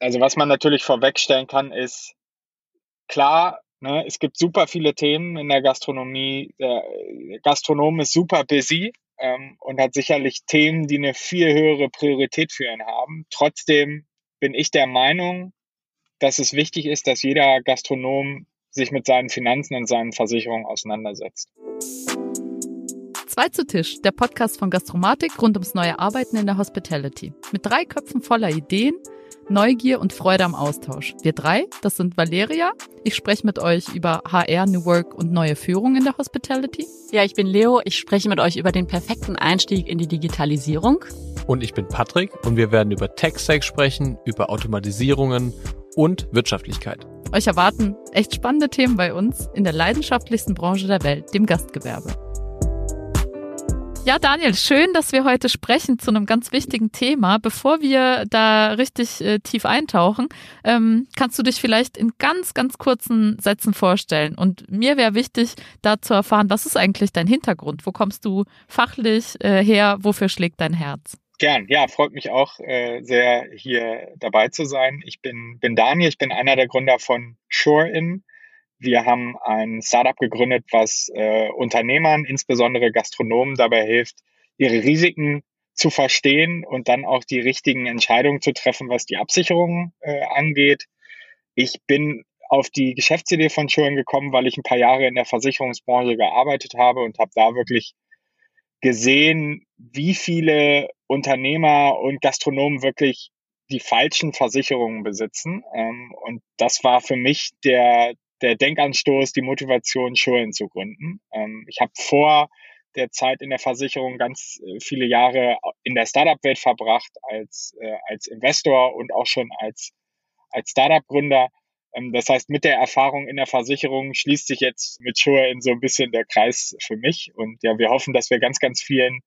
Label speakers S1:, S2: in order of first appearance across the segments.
S1: Also was man natürlich vorwegstellen kann, ist klar, ne, es gibt super viele Themen in der Gastronomie. Der Gastronom ist super busy ähm, und hat sicherlich Themen, die eine viel höhere Priorität für ihn haben. Trotzdem bin ich der Meinung, dass es wichtig ist, dass jeder Gastronom sich mit seinen Finanzen und seinen Versicherungen auseinandersetzt.
S2: Zwei zu Tisch, der Podcast von Gastromatik rund ums neue Arbeiten in der Hospitality. Mit drei Köpfen voller Ideen, Neugier und Freude am Austausch. Wir drei, das sind Valeria. Ich spreche mit euch über HR, New Work und neue Führung in der Hospitality.
S3: Ja, ich bin Leo. Ich spreche mit euch über den perfekten Einstieg in die Digitalisierung.
S4: Und ich bin Patrick und wir werden über Tech-Stack sprechen, über Automatisierungen und Wirtschaftlichkeit.
S2: Euch erwarten echt spannende Themen bei uns in der leidenschaftlichsten Branche der Welt, dem Gastgewerbe. Ja, Daniel, schön, dass wir heute sprechen zu einem ganz wichtigen Thema. Bevor wir da richtig äh, tief eintauchen, ähm, kannst du dich vielleicht in ganz, ganz kurzen Sätzen vorstellen. Und mir wäre wichtig, da zu erfahren, was ist eigentlich dein Hintergrund? Wo kommst du fachlich äh, her? Wofür schlägt dein Herz?
S1: Gern, ja, freut mich auch äh, sehr, hier dabei zu sein. Ich bin, bin Daniel, ich bin einer der Gründer von ShoreIn. Wir haben ein Startup gegründet, was äh, Unternehmern, insbesondere Gastronomen, dabei hilft, ihre Risiken zu verstehen und dann auch die richtigen Entscheidungen zu treffen, was die Absicherung äh, angeht. Ich bin auf die Geschäftsidee von Schulen gekommen, weil ich ein paar Jahre in der Versicherungsbranche gearbeitet habe und habe da wirklich gesehen, wie viele Unternehmer und Gastronomen wirklich die falschen Versicherungen besitzen. Ähm, und das war für mich der, der Denkanstoß, die Motivation, Schulen zu gründen. Ähm, ich habe vor der Zeit in der Versicherung ganz äh, viele Jahre in der Startup-Welt verbracht als, äh, als Investor und auch schon als, als Startup-Gründer. Ähm, das heißt, mit der Erfahrung in der Versicherung schließt sich jetzt mit Schulen so ein bisschen der Kreis für mich. Und ja, wir hoffen, dass wir ganz, ganz vielen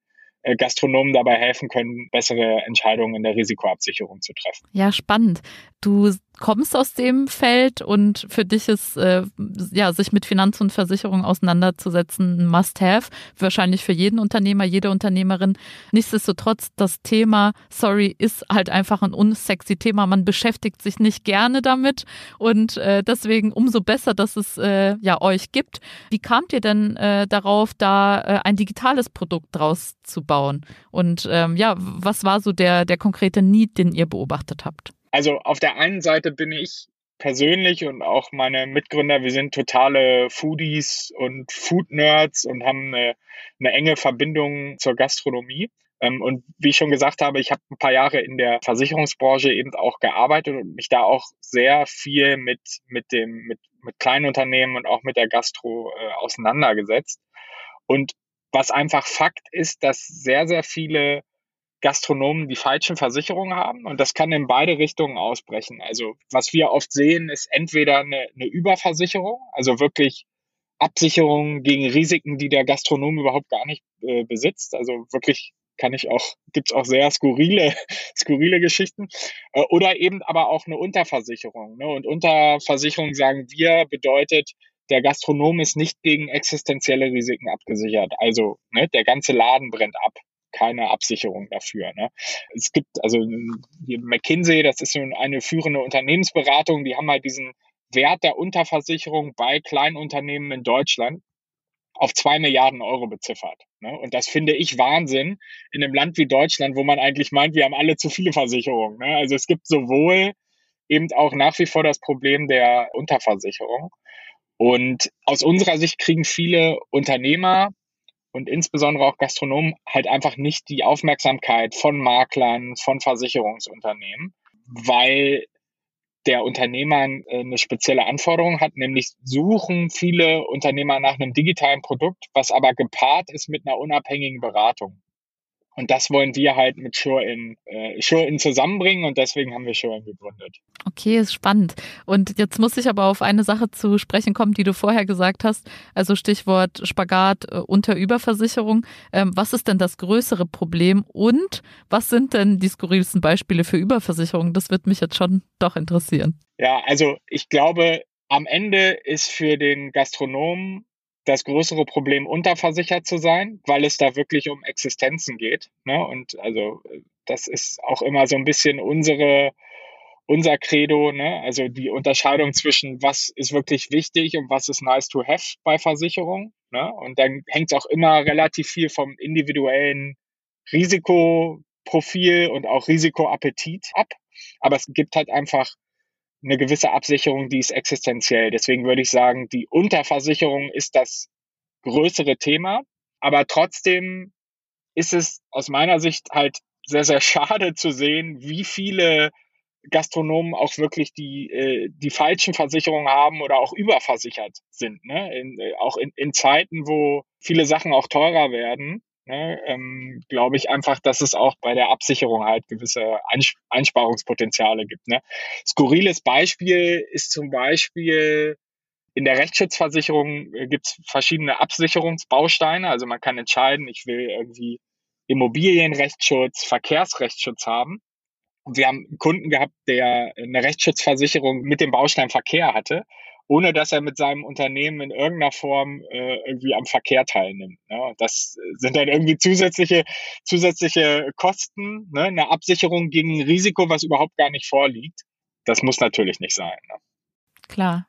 S1: äh, Gastronomen dabei helfen können, bessere Entscheidungen in der Risikoabsicherung zu treffen.
S2: Ja, spannend. Du kommst aus dem Feld und für dich ist äh, ja sich mit Finanz und Versicherung auseinanderzusetzen ein Must-have, wahrscheinlich für jeden Unternehmer, jede Unternehmerin. Nichtsdestotrotz das Thema, sorry, ist halt einfach ein unsexy Thema. Man beschäftigt sich nicht gerne damit und äh, deswegen umso besser, dass es äh, ja euch gibt. Wie kamt ihr denn äh, darauf, da äh, ein digitales Produkt draus zu bauen? Und ähm, ja, was war so der der konkrete Need, den ihr beobachtet habt?
S1: Also auf der einen Seite bin ich persönlich und auch meine Mitgründer, wir sind totale Foodies und Food-Nerds und haben eine, eine, enge Verbindung zur Gastronomie. Ähm, und wie ich schon gesagt habe, ich habe ein paar Jahre in der Versicherungsbranche eben auch gearbeitet und mich da auch sehr viel mit, mit dem, mit, mit kleinen Unternehmen und auch mit der Gastro äh, auseinandergesetzt. Und was einfach Fakt ist, dass sehr, sehr viele Gastronomen die falschen Versicherungen haben und das kann in beide Richtungen ausbrechen. Also was wir oft sehen, ist entweder eine, eine Überversicherung, also wirklich Absicherung gegen Risiken, die der Gastronom überhaupt gar nicht äh, besitzt. Also wirklich kann ich auch, gibt's auch sehr skurrile, skurrile Geschichten. Äh, oder eben aber auch eine Unterversicherung. Ne? Und Unterversicherung, sagen wir, bedeutet, der Gastronom ist nicht gegen existenzielle Risiken abgesichert. Also ne, der ganze Laden brennt ab keine Absicherung dafür. Ne? Es gibt also McKinsey, das ist eine führende Unternehmensberatung, die haben halt diesen Wert der Unterversicherung bei Kleinunternehmen in Deutschland auf zwei Milliarden Euro beziffert. Ne? Und das finde ich Wahnsinn in einem Land wie Deutschland, wo man eigentlich meint, wir haben alle zu viele Versicherungen. Ne? Also es gibt sowohl eben auch nach wie vor das Problem der Unterversicherung. Und aus unserer Sicht kriegen viele Unternehmer und insbesondere auch Gastronomen halt einfach nicht die Aufmerksamkeit von Maklern, von Versicherungsunternehmen, weil der Unternehmer äh, eine spezielle Anforderung hat, nämlich suchen viele Unternehmer nach einem digitalen Produkt, was aber gepaart ist mit einer unabhängigen Beratung. Und das wollen wir halt mit Sure-In äh, Sure zusammenbringen und deswegen haben wir Sure-In gegründet.
S2: Okay, ist spannend. Und jetzt muss ich aber auf eine Sache zu sprechen kommen, die du vorher gesagt hast. Also Stichwort Spagat äh, unter Überversicherung. Ähm, was ist denn das größere Problem und was sind denn die skurrilsten Beispiele für Überversicherung? Das wird mich jetzt schon doch interessieren.
S1: Ja, also ich glaube, am Ende ist für den Gastronomen das größere Problem, unterversichert zu sein, weil es da wirklich um Existenzen geht. Ne? Und also das ist auch immer so ein bisschen unsere, unser Credo, ne? also die Unterscheidung zwischen was ist wirklich wichtig und was ist nice to have bei Versicherungen. Ne? Und dann hängt es auch immer relativ viel vom individuellen Risikoprofil und auch Risikoappetit ab. Aber es gibt halt einfach eine gewisse Absicherung, die ist existenziell. Deswegen würde ich sagen, die Unterversicherung ist das größere Thema. Aber trotzdem ist es aus meiner Sicht halt sehr, sehr schade zu sehen, wie viele Gastronomen auch wirklich die, äh, die falschen Versicherungen haben oder auch überversichert sind. Ne? In, äh, auch in, in Zeiten, wo viele Sachen auch teurer werden, ne, ähm, glaube ich einfach, dass es auch bei der Absicherung halt gewisse Einsparungspotenziale gibt. Ne? Skurriles Beispiel ist zum Beispiel in der Rechtsschutzversicherung äh, gibt es verschiedene Absicherungsbausteine. Also man kann entscheiden, ich will irgendwie Immobilienrechtsschutz, Verkehrsrechtsschutz haben. Und wir haben einen Kunden gehabt, der eine Rechtsschutzversicherung mit dem Baustein Verkehr hatte, ohne dass er mit seinem Unternehmen in irgendeiner Form äh, irgendwie am Verkehr teilnimmt. Ne? Das sind dann irgendwie zusätzliche, zusätzliche Kosten, ne? eine Absicherung gegen ein Risiko, was überhaupt gar nicht vorliegt. Das muss natürlich nicht sein. Ne?
S2: Klar.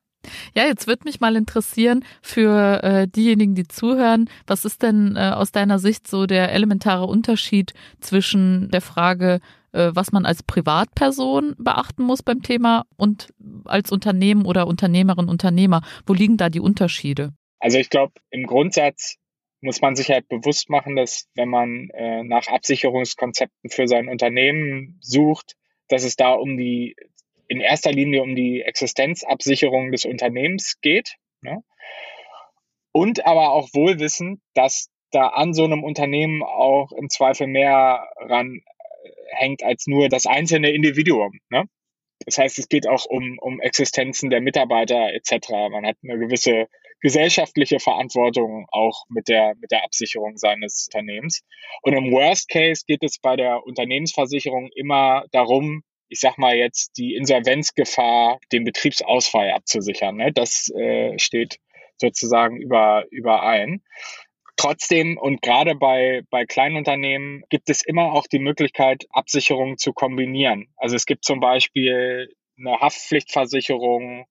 S2: Ja, jetzt wird mich mal interessieren für äh, diejenigen, die zuhören, was ist denn äh, aus deiner Sicht so der elementare Unterschied zwischen der Frage, was man als Privatperson beachten muss beim Thema und als Unternehmen oder Unternehmerin, Unternehmer? Wo liegen da die Unterschiede?
S1: Also ich glaube, im Grundsatz muss man sich halt bewusst machen, dass wenn man äh, nach Absicherungskonzepten für sein Unternehmen sucht, dass es da um die in erster Linie um die Existenzabsicherung des Unternehmens geht. Ne? Und aber auch wohl wissen, dass da an so einem Unternehmen auch im Zweifel mehr ran äh, hängt als nur das einzelne Individuum. Ne? Das heißt, es geht auch um, um Existenzen der Mitarbeiter etc. Man hat eine gewisse gesellschaftliche Verantwortung auch mit der, mit der Absicherung seines Unternehmens. Und im Worst Case geht es bei der Unternehmensversicherung immer darum, ich sag mal jetzt, die Insolvenzgefahr, den Betriebsausfall abzusichern. Ne? Das äh, steht sozusagen über, überein. Trotzdem und gerade bei, bei Kleinunternehmen gibt es immer auch die Möglichkeit, Absicherungen zu kombinieren. Also es gibt zum Beispiel eine Haftpflichtversicherung,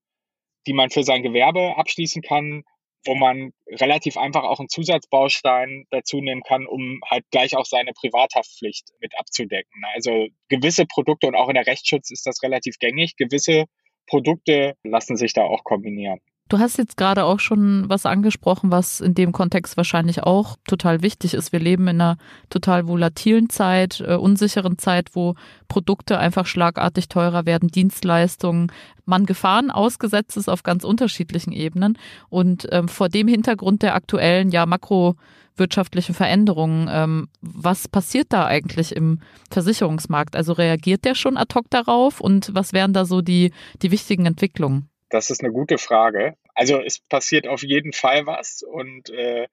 S1: die man für sein Gewerbe abschließen kann, wo man relativ einfach auch einen Zusatzbaustein dazu nehmen kann, um halt gleich auch seine Privathaftpflicht mit abzudecken. Also gewisse Produkte und auch in der Rechtsschutz ist das relativ gängig. Gewisse Produkte lassen sich da auch kombinieren.
S2: Du hast jetzt gerade auch schon was angesprochen, was in dem Kontext wahrscheinlich auch total wichtig ist. Wir leben in einer total volatilen Zeit, äh, unsicheren Zeit, wo Produkte einfach schlagartig teurer werden, Dienstleistungen, man Gefahren ausgesetzt ist auf ganz unterschiedlichen Ebenen. Und ähm, vor dem Hintergrund der aktuellen, ja, makrowirtschaftlichen Veränderungen, ähm, was passiert da eigentlich im Versicherungsmarkt? Also reagiert der schon ad hoc darauf und was wären da so die, die wichtigen Entwicklungen?
S1: Das ist eine gute Frage. Also es passiert auf jeden Fall was und äh,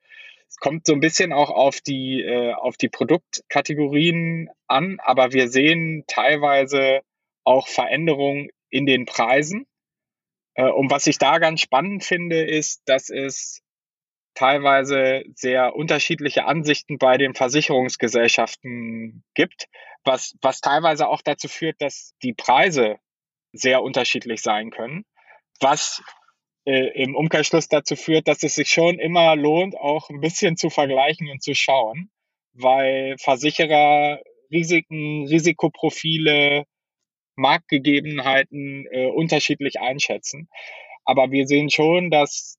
S1: es kommt so ein bisschen auch auf die, äh, auf die Produktkategorien an, aber wir sehen teilweise auch Veränderungen in den Preisen. Äh, und was ich da ganz spannend finde, ist, dass es teilweise sehr unterschiedliche Ansichten bei den Versicherungsgesellschaften gibt, was, was teilweise auch dazu führt, dass die Preise sehr unterschiedlich sein können, was im Umkehrschluss dazu führt, dass es sich schon immer lohnt, auch ein bisschen zu vergleichen und zu schauen, weil Versicherer Risiken, Risikoprofile, Marktgegebenheiten äh, unterschiedlich einschätzen. Aber wir sehen schon, dass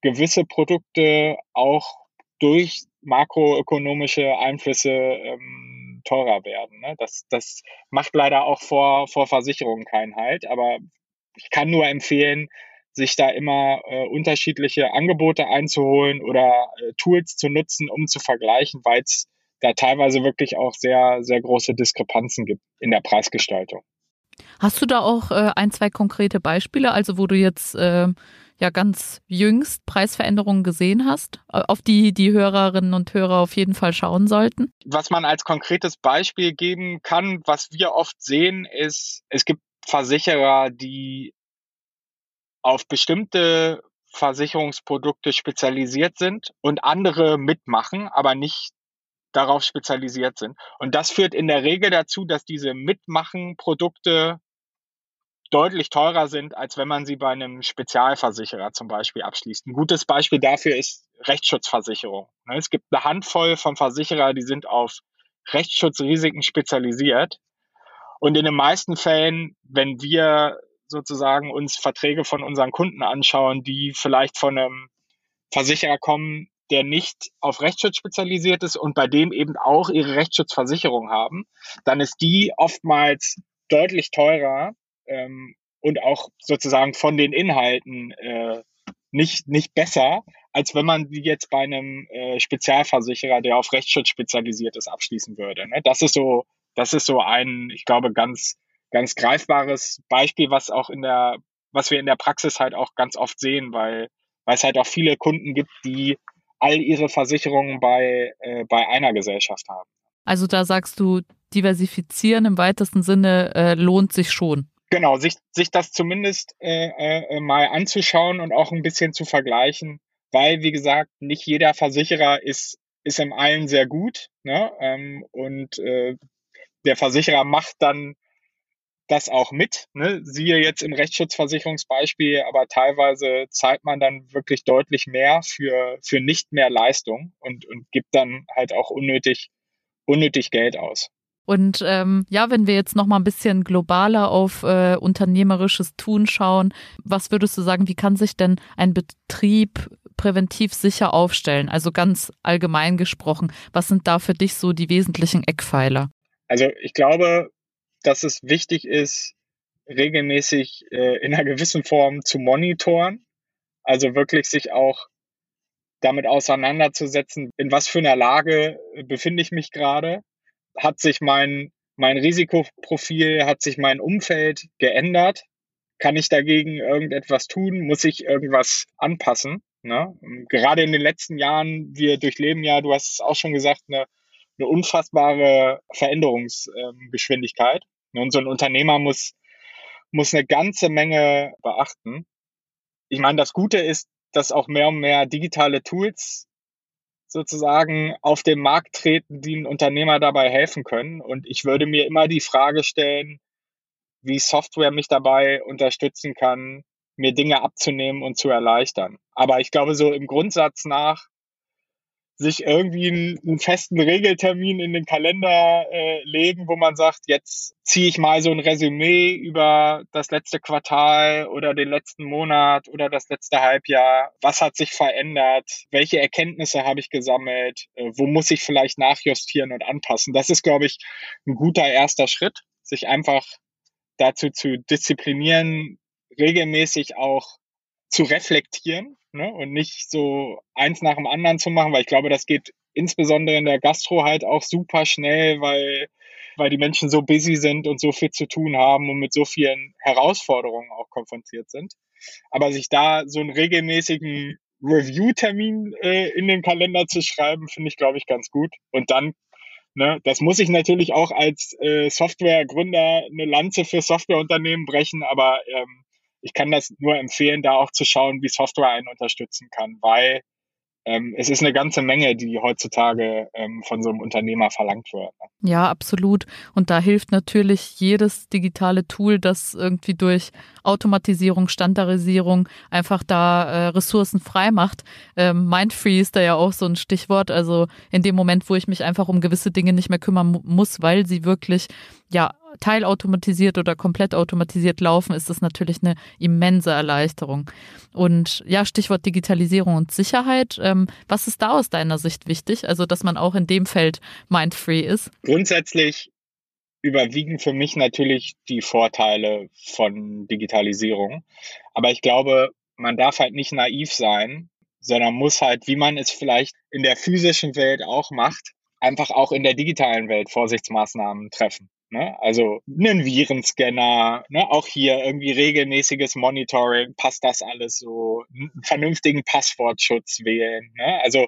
S1: gewisse Produkte auch durch makroökonomische Einflüsse ähm, teurer werden. Ne? Das, das macht leider auch vor, vor Versicherungen keinen Halt. Aber ich kann nur empfehlen, sich da immer äh, unterschiedliche Angebote einzuholen oder äh, Tools zu nutzen, um zu vergleichen, weil es da teilweise wirklich auch sehr, sehr große Diskrepanzen gibt in der Preisgestaltung.
S2: Hast du da auch äh, ein, zwei konkrete Beispiele, also wo du jetzt äh, ja ganz jüngst Preisveränderungen gesehen hast, äh, auf die die Hörerinnen und Hörer auf jeden Fall schauen sollten?
S1: Was man als konkretes Beispiel geben kann, was wir oft sehen, ist, es gibt Versicherer, die auf bestimmte Versicherungsprodukte spezialisiert sind und andere mitmachen, aber nicht darauf spezialisiert sind. Und das führt in der Regel dazu, dass diese Mitmachen-Produkte deutlich teurer sind, als wenn man sie bei einem Spezialversicherer zum Beispiel abschließt. Ein gutes Beispiel dafür ist Rechtsschutzversicherung. Ne, es gibt eine Handvoll von Versicherer, die sind auf Rechtsschutzrisiken spezialisiert. Und in den meisten Fällen, wenn wir sozusagen uns Verträge von unseren Kunden anschauen, die vielleicht von einem Versicherer kommen, der nicht auf Rechtsschutz spezialisiert ist und bei dem eben auch ihre Rechtsschutzversicherung haben, dann ist die oftmals deutlich teurer ähm, und auch sozusagen von den Inhalten äh, nicht, nicht besser, als wenn man die jetzt bei einem äh, Spezialversicherer, der auf Rechtsschutz spezialisiert ist, abschließen würde. Ne? Das ist so, das ist so ein, ich glaube, ganz, ganz greifbares Beispiel, was auch in der, was wir in der Praxis halt auch ganz oft sehen, weil, weil es halt auch viele Kunden gibt, die all ihre Versicherungen bei, äh, bei einer Gesellschaft haben.
S2: Also da sagst du, diversifizieren im weitesten Sinne äh, lohnt sich schon.
S1: Genau, sich, sich das zumindest äh, äh, mal anzuschauen und auch ein bisschen zu vergleichen, weil, wie gesagt, nicht jeder Versicherer ist, ist im allen sehr gut. Ne? Ähm, und äh, der Versicherer macht dann das auch mit. Ne? Siehe jetzt im Rechtsschutzversicherungsbeispiel, aber teilweise zahlt man dann wirklich deutlich mehr für, für nicht mehr Leistung und, und gibt dann halt auch unnötig, unnötig Geld aus.
S2: Und ähm, ja, wenn wir jetzt noch mal ein bisschen globaler auf äh, unternehmerisches Tun schauen, was würdest du sagen, wie kann sich denn ein Betrieb präventiv sicher aufstellen? Also ganz allgemein gesprochen, was sind da für dich so die wesentlichen Eckpfeiler?
S1: Also ich glaube, dass es wichtig ist, regelmäßig äh, in einer gewissen Form zu monitoren. Also wirklich sich auch damit auseinanderzusetzen, in was für einer Lage befinde ich mich gerade hat sich mein, mein Risikoprofil, hat sich mein Umfeld geändert? Kann ich dagegen irgendetwas tun? Muss ich irgendwas anpassen? Ne? Gerade in den letzten Jahren, wir durchleben ja, du hast es auch schon gesagt, eine, eine unfassbare Veränderungsgeschwindigkeit. Und so ein Unternehmer muss, muss eine ganze Menge beachten. Ich meine, das Gute ist, dass auch mehr und mehr digitale Tools sozusagen auf den Markt treten, die einen Unternehmer dabei helfen können. Und ich würde mir immer die Frage stellen, wie Software mich dabei unterstützen kann, mir Dinge abzunehmen und zu erleichtern. Aber ich glaube, so im Grundsatz nach sich irgendwie einen, einen, festen Regeltermin in den Kalender äh, legen, wo man sagt, jetzt ziehe ich mal so ein Resümee über das letzte Quartal oder den letzten Monat oder das letzte Halbjahr. Was hat sich verändert? Welche Erkenntnisse habe ich gesammelt? Äh, wo muss ich vielleicht nachjustieren und anpassen? Das ist, glaube ich, ein guter erster Schritt, sich einfach dazu zu disziplinieren, regelmäßig auch zu reflektieren ne? und nicht so eins nach dem anderen zu machen, weil ich glaube, das geht insbesondere in der Gastro halt auch super schnell, weil, weil die Menschen so busy sind und so viel zu tun haben und mit so vielen Herausforderungen auch konfrontiert sind. Aber sich da so einen regelmäßigen Review-Termin äh, in den Kalender zu schreiben, finde ich, glaube ich, ganz gut. Und dann, ne, das muss ich natürlich auch als äh, Softwaregründer eine Lanze für Softwareunternehmen brechen, aber ähm, ich kann das nur empfehlen, da auch zu schauen, wie Software einen unterstützen kann, weil ähm, es ist eine ganze Menge, die heutzutage ähm, von so einem Unternehmer verlangt wird.
S2: Ne? Ja, absolut. Und da hilft natürlich jedes digitale Tool, das irgendwie durch Automatisierung, Standardisierung einfach da äh, Ressourcen frei macht. Ähm, Mindfree ist da ja auch so ein Stichwort. Also in dem Moment, wo ich mich einfach um gewisse Dinge nicht mehr kümmern muss, weil sie wirklich ja teilautomatisiert oder komplett automatisiert laufen, ist das natürlich eine immense Erleichterung. Und ja, Stichwort Digitalisierung und Sicherheit. Ähm, was ist da aus deiner Sicht wichtig? Also, dass man auch in dem Feld mindfree ist?
S1: Grundsätzlich überwiegen für mich natürlich die Vorteile von Digitalisierung. Aber ich glaube, man darf halt nicht naiv sein, sondern muss halt, wie man es vielleicht in der physischen Welt auch macht, einfach auch in der digitalen Welt Vorsichtsmaßnahmen treffen. Ne? Also einen Virenscanner, ne? auch hier irgendwie regelmäßiges Monitoring, passt das alles so, einen vernünftigen Passwortschutz wählen. Ne? Also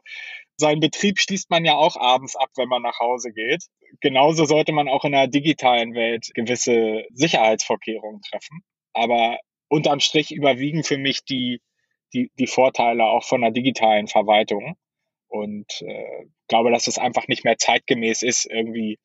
S1: seinen Betrieb schließt man ja auch abends ab, wenn man nach Hause geht. Genauso sollte man auch in der digitalen Welt gewisse Sicherheitsvorkehrungen treffen. Aber unterm Strich überwiegen für mich die, die, die Vorteile auch von der digitalen Verwaltung. Und äh, glaube, dass es einfach nicht mehr zeitgemäß ist, irgendwie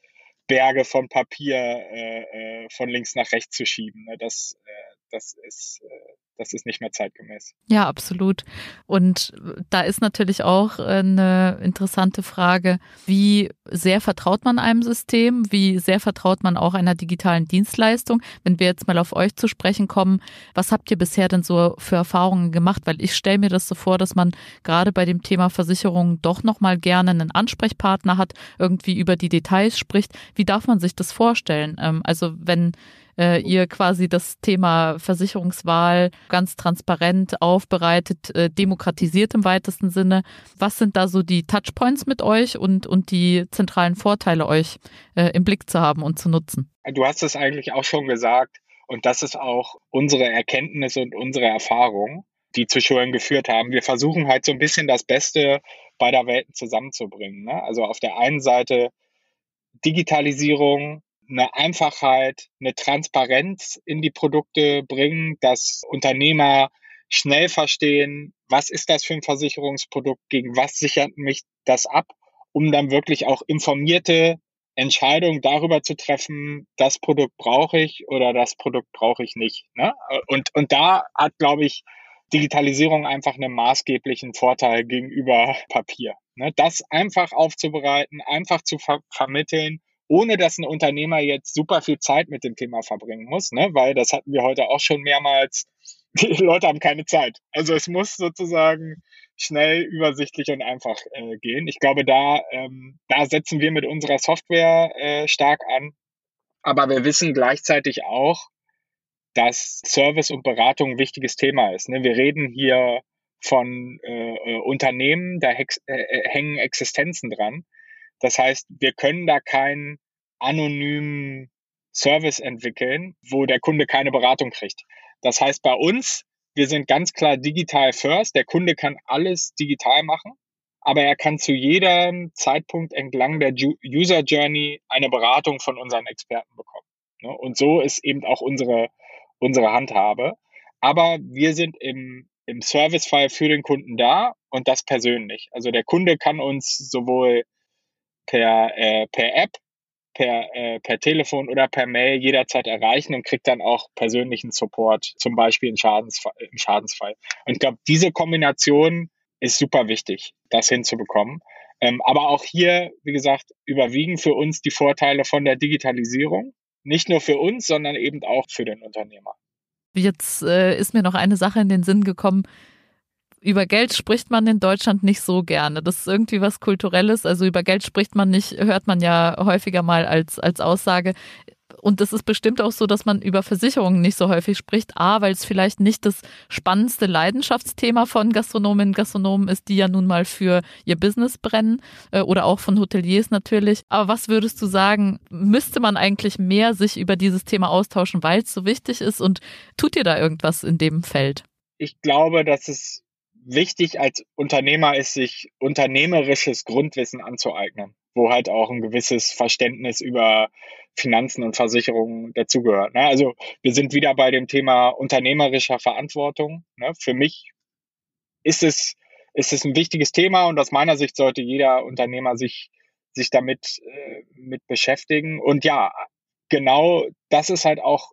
S1: Berge von Papier äh, äh, von links nach rechts zu schieben. Ne? Das, äh, das ist, äh, das ist nicht mehr zeitgemäß.
S2: Ja, absolut. Und da ist natürlich auch eine interessante Frage, wie sehr vertraut man einem System, wie sehr vertraut man auch einer digitalen Dienstleistung. Wenn wir jetzt mal auf euch zu sprechen kommen, was habt ihr bisher denn so für Erfahrungen gemacht? Weil ich stelle mir das so vor, dass man gerade bei dem Thema Versicherungen doch nochmal gerne einen Ansprechpartner hat, irgendwie über die Details spricht. Wie darf man sich das vorstellen? Ähm, also wenn äh, ihr quasi das Thema Versicherungswahl ganz transparent aufbereitet, äh, demokratisiert im weitesten Sinne. Was sind da so die Touchpoints mit euch und, und die zentralen Vorteile euch äh, im Blick zu haben und zu nutzen?
S1: Du hast es eigentlich auch schon gesagt und das ist auch unsere Erkenntnis und unsere Erfahrung, die zu Schulen geführt haben. Wir versuchen halt so ein bisschen das Beste beider Welten zusammenzubringen. Ne? Also auf der einen Seite Digitalisierung, eine Einfachheit, eine Transparenz in die Produkte bringen, dass Unternehmer schnell verstehen, was ist das für ein Versicherungsprodukt, gegen was sichert mich das ab, um dann wirklich auch informierte Entscheidungen darüber zu treffen, das Produkt brauche ich oder das Produkt brauche ich nicht. Ne? Und, und da hat, glaube ich, Digitalisierung einfach einen maßgeblichen Vorteil gegenüber Papier. Ne? Das einfach aufzubereiten, einfach zu ver vermitteln ohne dass ein Unternehmer jetzt super viel Zeit mit dem Thema verbringen muss, ne? weil das hatten wir heute auch schon mehrmals. Die Leute haben keine Zeit. Also es muss sozusagen schnell, übersichtlich und einfach äh, gehen. Ich glaube, da, ähm, da setzen wir mit unserer Software äh, stark an. Aber wir wissen gleichzeitig auch, dass Service und Beratung ein wichtiges Thema ist. Ne? Wir reden hier von äh, äh Unternehmen, da äh, äh, hängen Existenzen dran. Das heißt, wir können da keinen anonymen Service entwickeln, wo der Kunde keine Beratung kriegt. Das heißt, bei uns, wir sind ganz klar digital first. Der Kunde kann alles digital machen, aber er kann zu jedem Zeitpunkt entlang der User Journey eine Beratung von unseren Experten bekommen. Ne? Und so ist eben auch unsere, unsere Handhabe. Aber wir sind im, im Servicefall für den Kunden da und das persönlich. Also der Kunde kann uns sowohl per, äh, per App, per, äh, per Telefon oder per Mail jederzeit erreichen und kriegt dann auch persönlichen Support, zum Beispiel im Schadensfall. Im Schadensfall. Und ich glaube, diese Kombination ist super wichtig, das hinzubekommen. Ähm, aber auch hier, wie gesagt, überwiegen für uns die Vorteile von der Digitalisierung. Nicht nur für uns, sondern eben auch für den Unternehmer.
S2: Jetzt äh, ist mir noch eine Sache in den Sinn gekommen, über Geld spricht man in Deutschland nicht so gerne. Das ist irgendwie was Kulturelles. Also über Geld spricht man nicht, hört man ja häufiger mal als, als Aussage. Und es ist bestimmt auch so, dass man über Versicherungen nicht so häufig spricht. A, weil es vielleicht nicht das spannendste Leidenschaftsthema von Gastronominnen und Gastronomen ist, die ja nun mal für ihr Business brennen äh, oder auch von Hoteliers natürlich. Aber was würdest du sagen, müsste man eigentlich mehr sich über dieses Thema austauschen, weil es so wichtig ist? Und tut ihr da irgendwas in dem Feld?
S1: Ich glaube, dass es wichtig als Unternehmer ist, sich unternehmerisches Grundwissen anzueignen, wo halt auch ein gewisses Verständnis über Finanzen und Versicherungen dazugehört. Ne? Also wir sind wieder bei dem Thema unternehmerischer Verantwortung. Ne? Für mich ist es, ist es ein wichtiges Thema und aus meiner Sicht sollte jeder Unternehmer sich, sich damit äh, mit beschäftigen. Und ja, genau das ist halt auch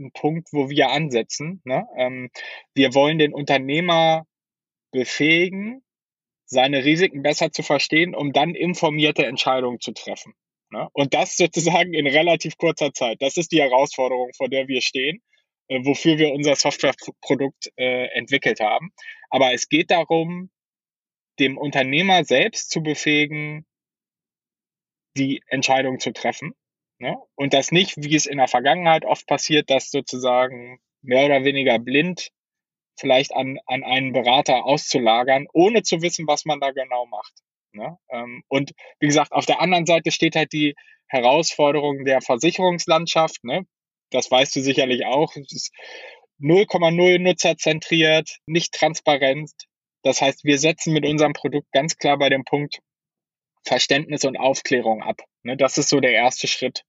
S1: ein Punkt, wo wir ansetzen. Ne? Ähm, wir wollen den Unternehmer befähigen, seine Risiken besser zu verstehen, um dann informierte Entscheidungen zu treffen. Ne? Und das sozusagen in relativ kurzer Zeit. Das ist die Herausforderung, vor der wir stehen, äh, wofür wir unser Softwareprodukt äh, entwickelt haben. Aber es geht darum, dem Unternehmer selbst zu befähigen, die Entscheidung zu treffen. Ne? Und das nicht, wie es in der Vergangenheit oft passiert, dass sozusagen mehr oder weniger blind vielleicht an, an einen Berater auszulagern, ohne zu wissen, was man da genau macht. Ne? Ähm, und wie gesagt, auf der anderen Seite steht halt die Herausforderung der Versicherungslandschaft. Ne? Das weißt du sicherlich auch. Es ist 0,0 nutzerzentriert, nicht transparent. Das heißt, wir setzen mit unserem Produkt ganz klar bei dem Punkt Verständnis und Aufklärung ab. Ne? Das ist so der erste Schritt.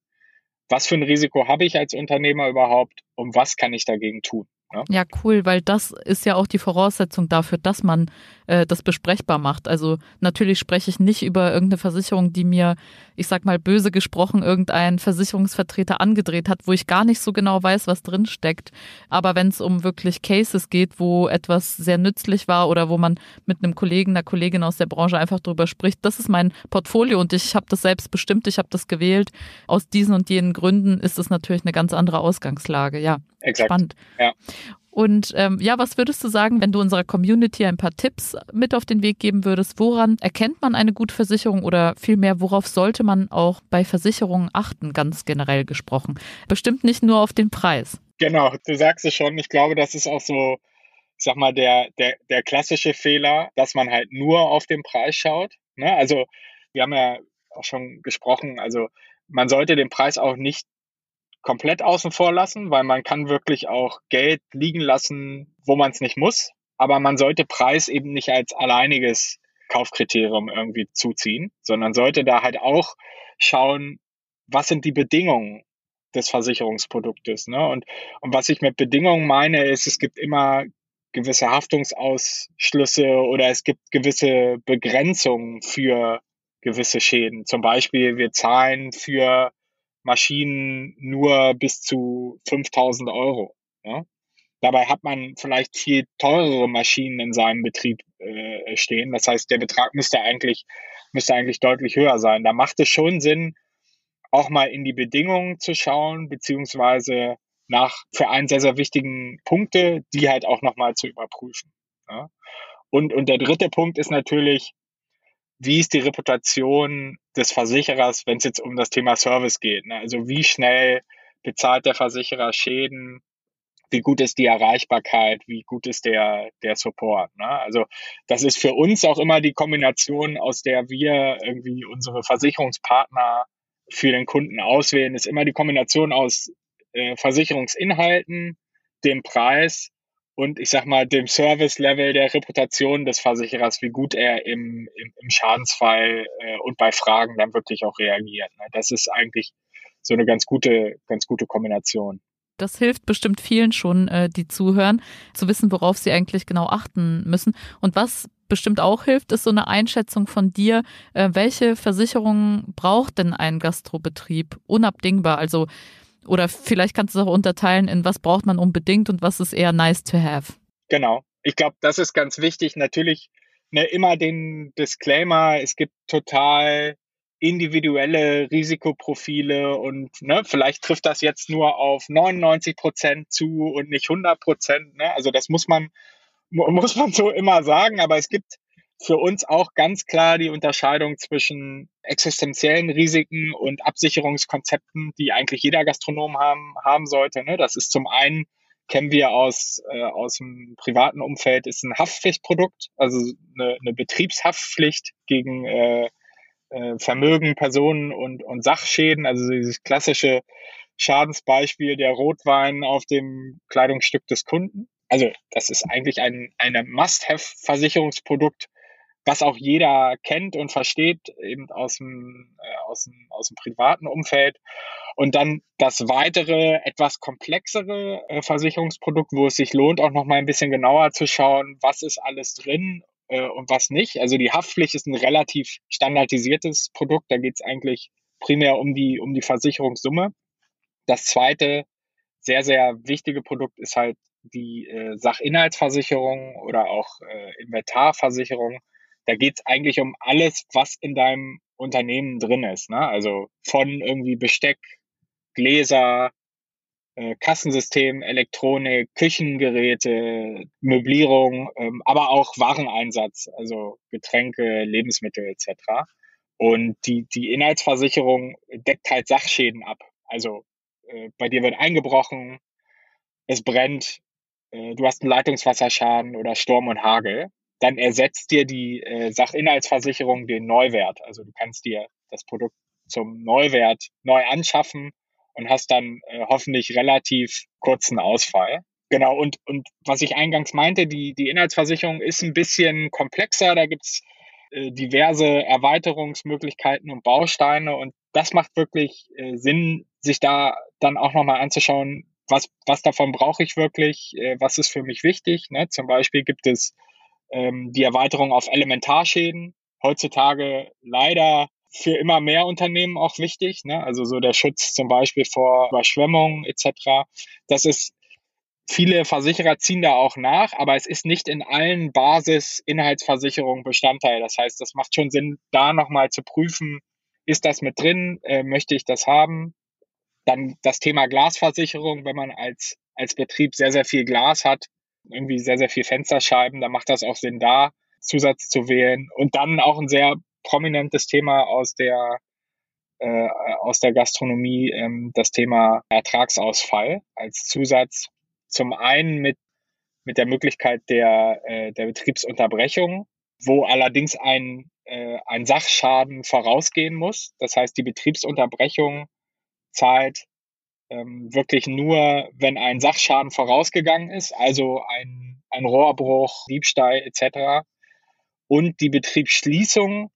S1: Was für ein Risiko habe ich als Unternehmer überhaupt und was kann ich dagegen tun?
S2: Ja. ja, cool, weil das ist ja auch die Voraussetzung dafür, dass man äh, das besprechbar macht. Also natürlich spreche ich nicht über irgendeine Versicherung, die mir, ich sag mal böse gesprochen, irgendein Versicherungsvertreter angedreht hat, wo ich gar nicht so genau weiß, was drin steckt. Aber wenn es um wirklich Cases geht, wo etwas sehr nützlich war oder wo man mit einem Kollegen, einer Kollegin aus der Branche einfach drüber spricht, das ist mein Portfolio und ich habe das selbst bestimmt, ich habe das gewählt. Aus diesen und jenen Gründen ist es natürlich eine ganz andere Ausgangslage. Ja, Exakt. spannend. Ja. Und ähm, ja, was würdest du sagen, wenn du unserer Community ein paar Tipps mit auf den Weg geben würdest? Woran erkennt man eine gute Versicherung oder vielmehr, worauf sollte man auch bei Versicherungen achten, ganz generell gesprochen? Bestimmt nicht nur auf den Preis.
S1: Genau, du sagst es schon. Ich glaube, das ist auch so, ich sag mal, der, der, der klassische Fehler, dass man halt nur auf den Preis schaut. Ne? Also, wir haben ja auch schon gesprochen, also man sollte den Preis auch nicht komplett außen vor lassen, weil man kann wirklich auch Geld liegen lassen, wo man es nicht muss. Aber man sollte Preis eben nicht als alleiniges Kaufkriterium irgendwie zuziehen, sondern sollte da halt auch schauen, was sind die Bedingungen des Versicherungsproduktes. Ne? Und, und was ich mit Bedingungen meine, ist, es gibt immer gewisse Haftungsausschlüsse oder es gibt gewisse Begrenzungen für gewisse Schäden. Zum Beispiel, wir zahlen für Maschinen nur bis zu 5000 Euro. Ja? Dabei hat man vielleicht viel teurere Maschinen in seinem Betrieb äh, stehen. Das heißt, der Betrag müsste eigentlich, müsste eigentlich deutlich höher sein. Da macht es schon Sinn, auch mal in die Bedingungen zu schauen, beziehungsweise nach für einen sehr, sehr wichtigen Punkte, die halt auch nochmal zu überprüfen. Ja? Und, und der dritte Punkt ist natürlich, wie ist die Reputation des Versicherers, wenn es jetzt um das Thema Service geht? Ne? Also wie schnell bezahlt der Versicherer Schäden? Wie gut ist die Erreichbarkeit? Wie gut ist der, der Support? Ne? Also das ist für uns auch immer die Kombination, aus der wir irgendwie unsere Versicherungspartner für den Kunden auswählen, ist immer die Kombination aus äh, Versicherungsinhalten, dem Preis und ich sag mal dem Service-Level der Reputation des Versicherers, wie gut er im, im, im Schadensfall äh, und bei Fragen dann wirklich auch reagiert. Ne? Das ist eigentlich so eine ganz gute, ganz gute Kombination.
S2: Das hilft bestimmt vielen schon, äh, die zuhören, zu wissen, worauf sie eigentlich genau achten müssen. Und was bestimmt auch hilft, ist so eine Einschätzung von dir, äh, welche Versicherungen braucht denn ein Gastrobetrieb unabdingbar? Also oder vielleicht kannst du es auch unterteilen in was braucht man unbedingt und was ist eher nice to have.
S1: Genau. Ich glaube, das ist ganz wichtig. Natürlich ne, immer den Disclaimer, es gibt total individuelle Risikoprofile und ne, vielleicht trifft das jetzt nur auf 99 Prozent zu und nicht 100 Prozent. Ne? Also das muss man, muss man so immer sagen, aber es gibt für uns auch ganz klar die Unterscheidung zwischen existenziellen Risiken und Absicherungskonzepten, die eigentlich jeder Gastronom haben, haben sollte. Ne? Das ist zum einen, kennen wir aus, äh, aus dem privaten Umfeld, ist ein Haftpflichtprodukt, also eine, eine Betriebshaftpflicht gegen äh, äh, Vermögen, Personen und, und Sachschäden, also dieses klassische Schadensbeispiel der Rotwein auf dem Kleidungsstück des Kunden. Also das ist eigentlich ein, ein Must-Have-Versicherungsprodukt, was auch jeder kennt und versteht, eben aus dem, äh, aus dem, aus dem privaten Umfeld. Und dann das weitere, etwas komplexere äh, Versicherungsprodukt, wo es sich lohnt, auch noch mal ein bisschen genauer zu schauen, was ist alles drin äh, und was nicht. Also die Haftpflicht ist ein relativ standardisiertes Produkt. Da geht es eigentlich primär um die, um die Versicherungssumme. Das zweite sehr, sehr wichtige Produkt ist halt die äh, Sachinhaltsversicherung oder auch äh, Inventarversicherung da geht es eigentlich um alles, was in deinem Unternehmen drin ist. Ne? Also von irgendwie Besteck, Gläser, äh, Kassensystem, Elektronik, Küchengeräte, Möblierung, ähm, aber auch Wareneinsatz, also Getränke, Lebensmittel etc. Und die, die Inhaltsversicherung deckt halt Sachschäden ab. Also äh, bei dir wird eingebrochen, es brennt, äh, du hast einen Leitungswasserschaden oder Sturm und Hagel dann ersetzt dir die äh, Sachinhaltsversicherung den Neuwert. Also du kannst dir das Produkt zum Neuwert neu anschaffen und hast dann äh, hoffentlich relativ kurzen Ausfall. Genau, und, und was ich eingangs meinte, die, die Inhaltsversicherung ist ein bisschen komplexer. Da gibt's äh, diverse Erweiterungsmöglichkeiten und Bausteine und das macht wirklich äh, Sinn, sich da dann auch nochmal anzuschauen, was, was davon brauche ich wirklich, äh, was ist für mich wichtig. Ne? Zum Beispiel gibt es ähm, die Erweiterung auf Elementarschäden. Heutzutage leider für immer mehr Unternehmen auch wichtig. Ne? Also so der Schutz zum Beispiel vor Überschwemmungen etc. Das ist Viele Versicherer ziehen da auch nach, aber es ist nicht in allen Basis-Inhaltsversicherungen Bestandteil. Das heißt, das macht schon Sinn, da nochmal zu prüfen, ist das mit drin, äh, möchte ich das haben? Dann das Thema Glasversicherung, wenn man als, als Betrieb sehr, sehr viel Glas hat, irgendwie sehr, sehr viel Fensterscheiben, dann macht das auch Sinn, da Zusatz zu wählen. Und dann auch ein sehr prominentes Thema aus der äh, aus der Gastronomie, ähm, das Thema Ertragsausfall als Zusatz. Zum einen mit, mit der Möglichkeit der, äh, der Betriebsunterbrechung, wo allerdings ein, äh, ein Sachschaden vorausgehen muss. Das heißt, die Betriebsunterbrechung zahlt wirklich nur, wenn ein Sachschaden vorausgegangen ist, also ein, ein Rohrbruch, Diebstahl etc. Und die Betriebsschließung,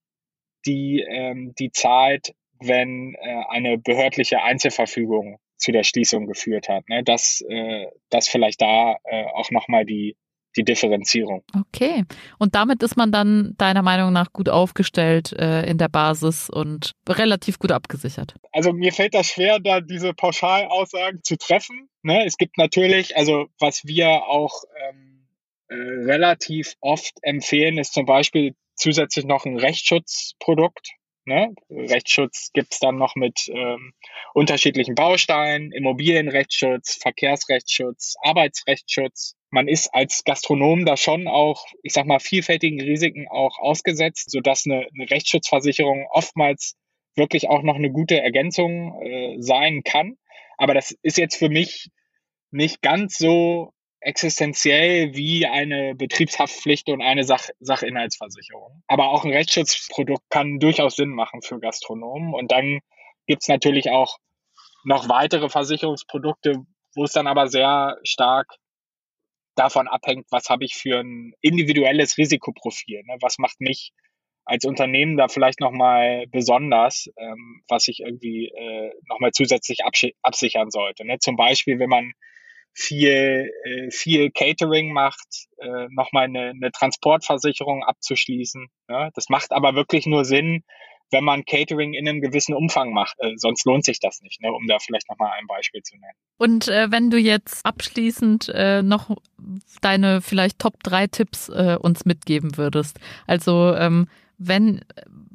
S1: die, ähm, die zahlt, wenn äh, eine behördliche Einzelverfügung zu der Schließung geführt hat. Ne? Das, äh, das vielleicht da äh, auch nochmal die, die Differenzierung.
S2: Okay. Und damit ist man dann deiner Meinung nach gut aufgestellt äh, in der Basis und relativ gut abgesichert.
S1: Also mir fällt das schwer, da diese Pauschalaussagen zu treffen. Ne? Es gibt natürlich, also was wir auch ähm, äh, relativ oft empfehlen, ist zum Beispiel zusätzlich noch ein Rechtsschutzprodukt. Ne? Rechtsschutz gibt's dann noch mit ähm, unterschiedlichen Bausteinen, Immobilienrechtsschutz, Verkehrsrechtsschutz, Arbeitsrechtsschutz. Man ist als Gastronom da schon auch, ich sag mal, vielfältigen Risiken auch ausgesetzt, sodass eine, eine Rechtsschutzversicherung oftmals wirklich auch noch eine gute Ergänzung äh, sein kann. Aber das ist jetzt für mich nicht ganz so existenziell wie eine Betriebshaftpflicht und eine Sach Sachinhaltsversicherung. Aber auch ein Rechtsschutzprodukt kann durchaus Sinn machen für Gastronomen. Und dann gibt's natürlich auch noch weitere Versicherungsprodukte, wo es dann aber sehr stark davon abhängt, was habe ich für ein individuelles Risikoprofil. Ne? Was macht mich als Unternehmen da vielleicht nochmal besonders, ähm, was ich irgendwie äh, nochmal zusätzlich absichern sollte. Ne? Zum Beispiel, wenn man viel, äh, viel Catering macht, äh, nochmal eine, eine Transportversicherung abzuschließen. Ja? Das macht aber wirklich nur Sinn, wenn man Catering in einem gewissen Umfang macht. Äh, sonst lohnt sich das nicht, ne? um da vielleicht nochmal ein Beispiel zu nennen.
S2: Und äh, wenn du jetzt abschließend äh, noch deine vielleicht Top 3 Tipps äh, uns mitgeben würdest. Also ähm, wenn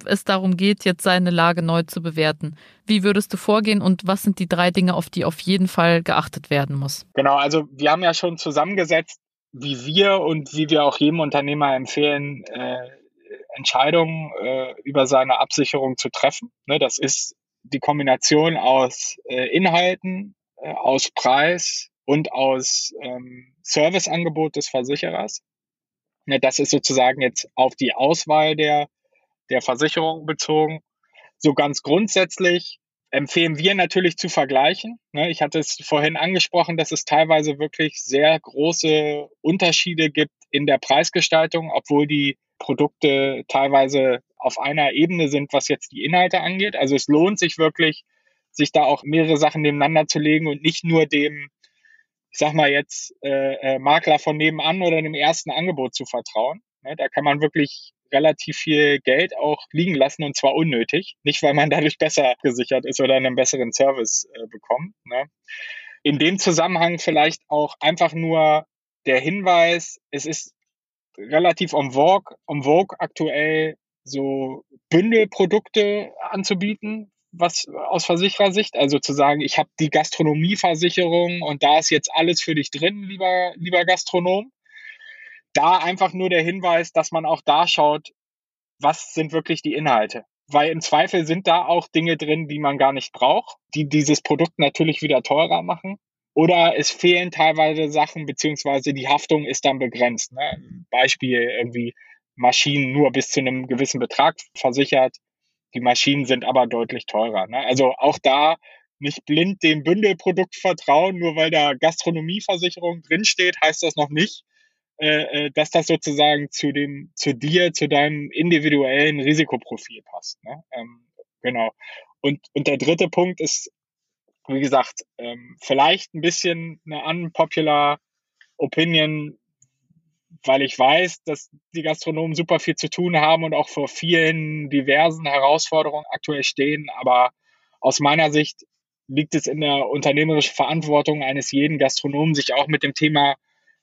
S2: es darum geht, jetzt seine Lage neu zu bewerten. Wie würdest du vorgehen und was sind die drei Dinge, auf die auf jeden Fall geachtet werden muss?
S1: Genau, also wir haben ja schon zusammengesetzt, wie wir und wie wir auch jedem Unternehmer empfehlen, äh, Entscheidungen äh, über seine Absicherung zu treffen. Ne, das ist die Kombination aus äh, Inhalten, äh, aus Preis und aus ähm, Serviceangebot des Versicherers. Ne, das ist sozusagen jetzt auf die Auswahl der der Versicherung bezogen. So ganz grundsätzlich empfehlen wir natürlich zu vergleichen. Ne, ich hatte es vorhin angesprochen, dass es teilweise wirklich sehr große Unterschiede gibt in der Preisgestaltung, obwohl die Produkte teilweise auf einer Ebene sind, was jetzt die Inhalte angeht. Also es lohnt sich wirklich, sich da auch mehrere Sachen nebeneinander zu legen und nicht nur dem, ich sag mal jetzt, äh, äh Makler von nebenan oder dem ersten Angebot zu vertrauen. Ne, da kann man wirklich relativ viel Geld auch liegen lassen und zwar unnötig. Nicht, weil man dadurch besser gesichert ist oder einen besseren Service äh, bekommt. Ne? In dem Zusammenhang vielleicht auch einfach nur der Hinweis, es ist relativ en vogue, en vogue aktuell so Bündelprodukte anzubieten, was aus Versicherersicht, also zu sagen, ich habe die Gastronomieversicherung und da ist jetzt alles für dich drin, lieber, lieber Gastronom da einfach nur der Hinweis, dass man auch da schaut, was sind wirklich die Inhalte. Weil im Zweifel sind da auch Dinge drin, die man gar nicht braucht, die dieses Produkt natürlich wieder teurer machen. Oder es fehlen teilweise Sachen, beziehungsweise die Haftung ist dann begrenzt. Ne? Beispiel irgendwie Maschinen nur bis zu einem gewissen Betrag versichert. Die Maschinen sind aber deutlich teurer. Ne? Also auch da nicht blind dem Bündelprodukt vertrauen, nur weil da Gastronomieversicherung drinsteht, heißt das noch nicht, äh, äh, dass das sozusagen zu dem, zu dir, zu deinem individuellen Risikoprofil passt. Ne? Ähm, genau. Und, und der dritte Punkt ist wie gesagt, ähm, vielleicht ein bisschen eine unpopular Opinion, weil ich weiß, dass die Gastronomen super viel zu tun haben und auch vor vielen diversen Herausforderungen aktuell stehen. Aber aus meiner Sicht liegt es in der unternehmerischen Verantwortung eines jeden Gastronomen, sich auch mit dem Thema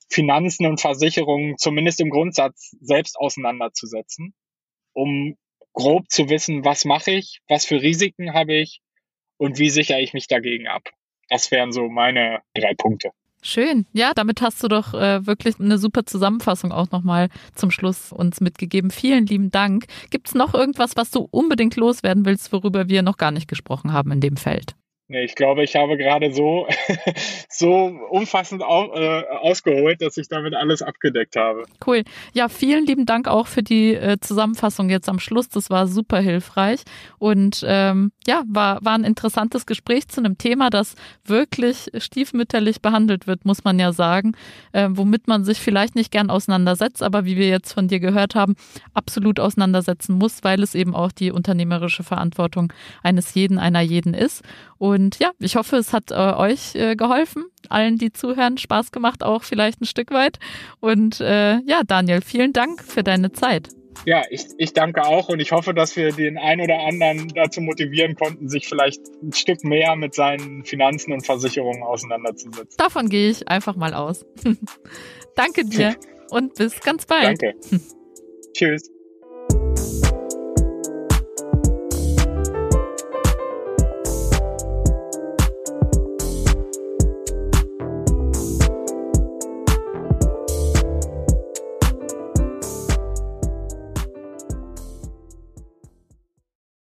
S1: Finanzen und Versicherungen zumindest im Grundsatz selbst auseinanderzusetzen, um grob zu wissen, was mache ich, was für Risiken habe ich und wie sichere ich mich dagegen ab. Das wären so meine drei Punkte.
S2: Schön. Ja, damit hast du doch äh, wirklich eine super Zusammenfassung auch nochmal zum Schluss uns mitgegeben. Vielen lieben Dank. Gibt es noch irgendwas, was du unbedingt loswerden willst, worüber wir noch gar nicht gesprochen haben in dem Feld?
S1: Nee, ich glaube, ich habe gerade so, so umfassend au, äh, ausgeholt, dass ich damit alles abgedeckt habe.
S2: Cool. Ja, vielen lieben Dank auch für die äh, Zusammenfassung jetzt am Schluss. Das war super hilfreich. Und ähm, ja, war, war ein interessantes Gespräch zu einem Thema, das wirklich stiefmütterlich behandelt wird, muss man ja sagen, äh, womit man sich vielleicht nicht gern auseinandersetzt, aber wie wir jetzt von dir gehört haben, absolut auseinandersetzen muss, weil es eben auch die unternehmerische Verantwortung eines jeden, einer jeden ist. Und ja, ich hoffe, es hat äh, euch äh, geholfen, allen, die zuhören, Spaß gemacht, auch vielleicht ein Stück weit. Und äh, ja, Daniel, vielen Dank für deine Zeit.
S1: Ja, ich, ich danke auch und ich hoffe, dass wir den einen oder anderen dazu motivieren konnten, sich vielleicht ein Stück mehr mit seinen Finanzen und Versicherungen auseinanderzusetzen.
S2: Davon gehe ich einfach mal aus. danke dir und bis ganz bald.
S1: Danke. Tschüss.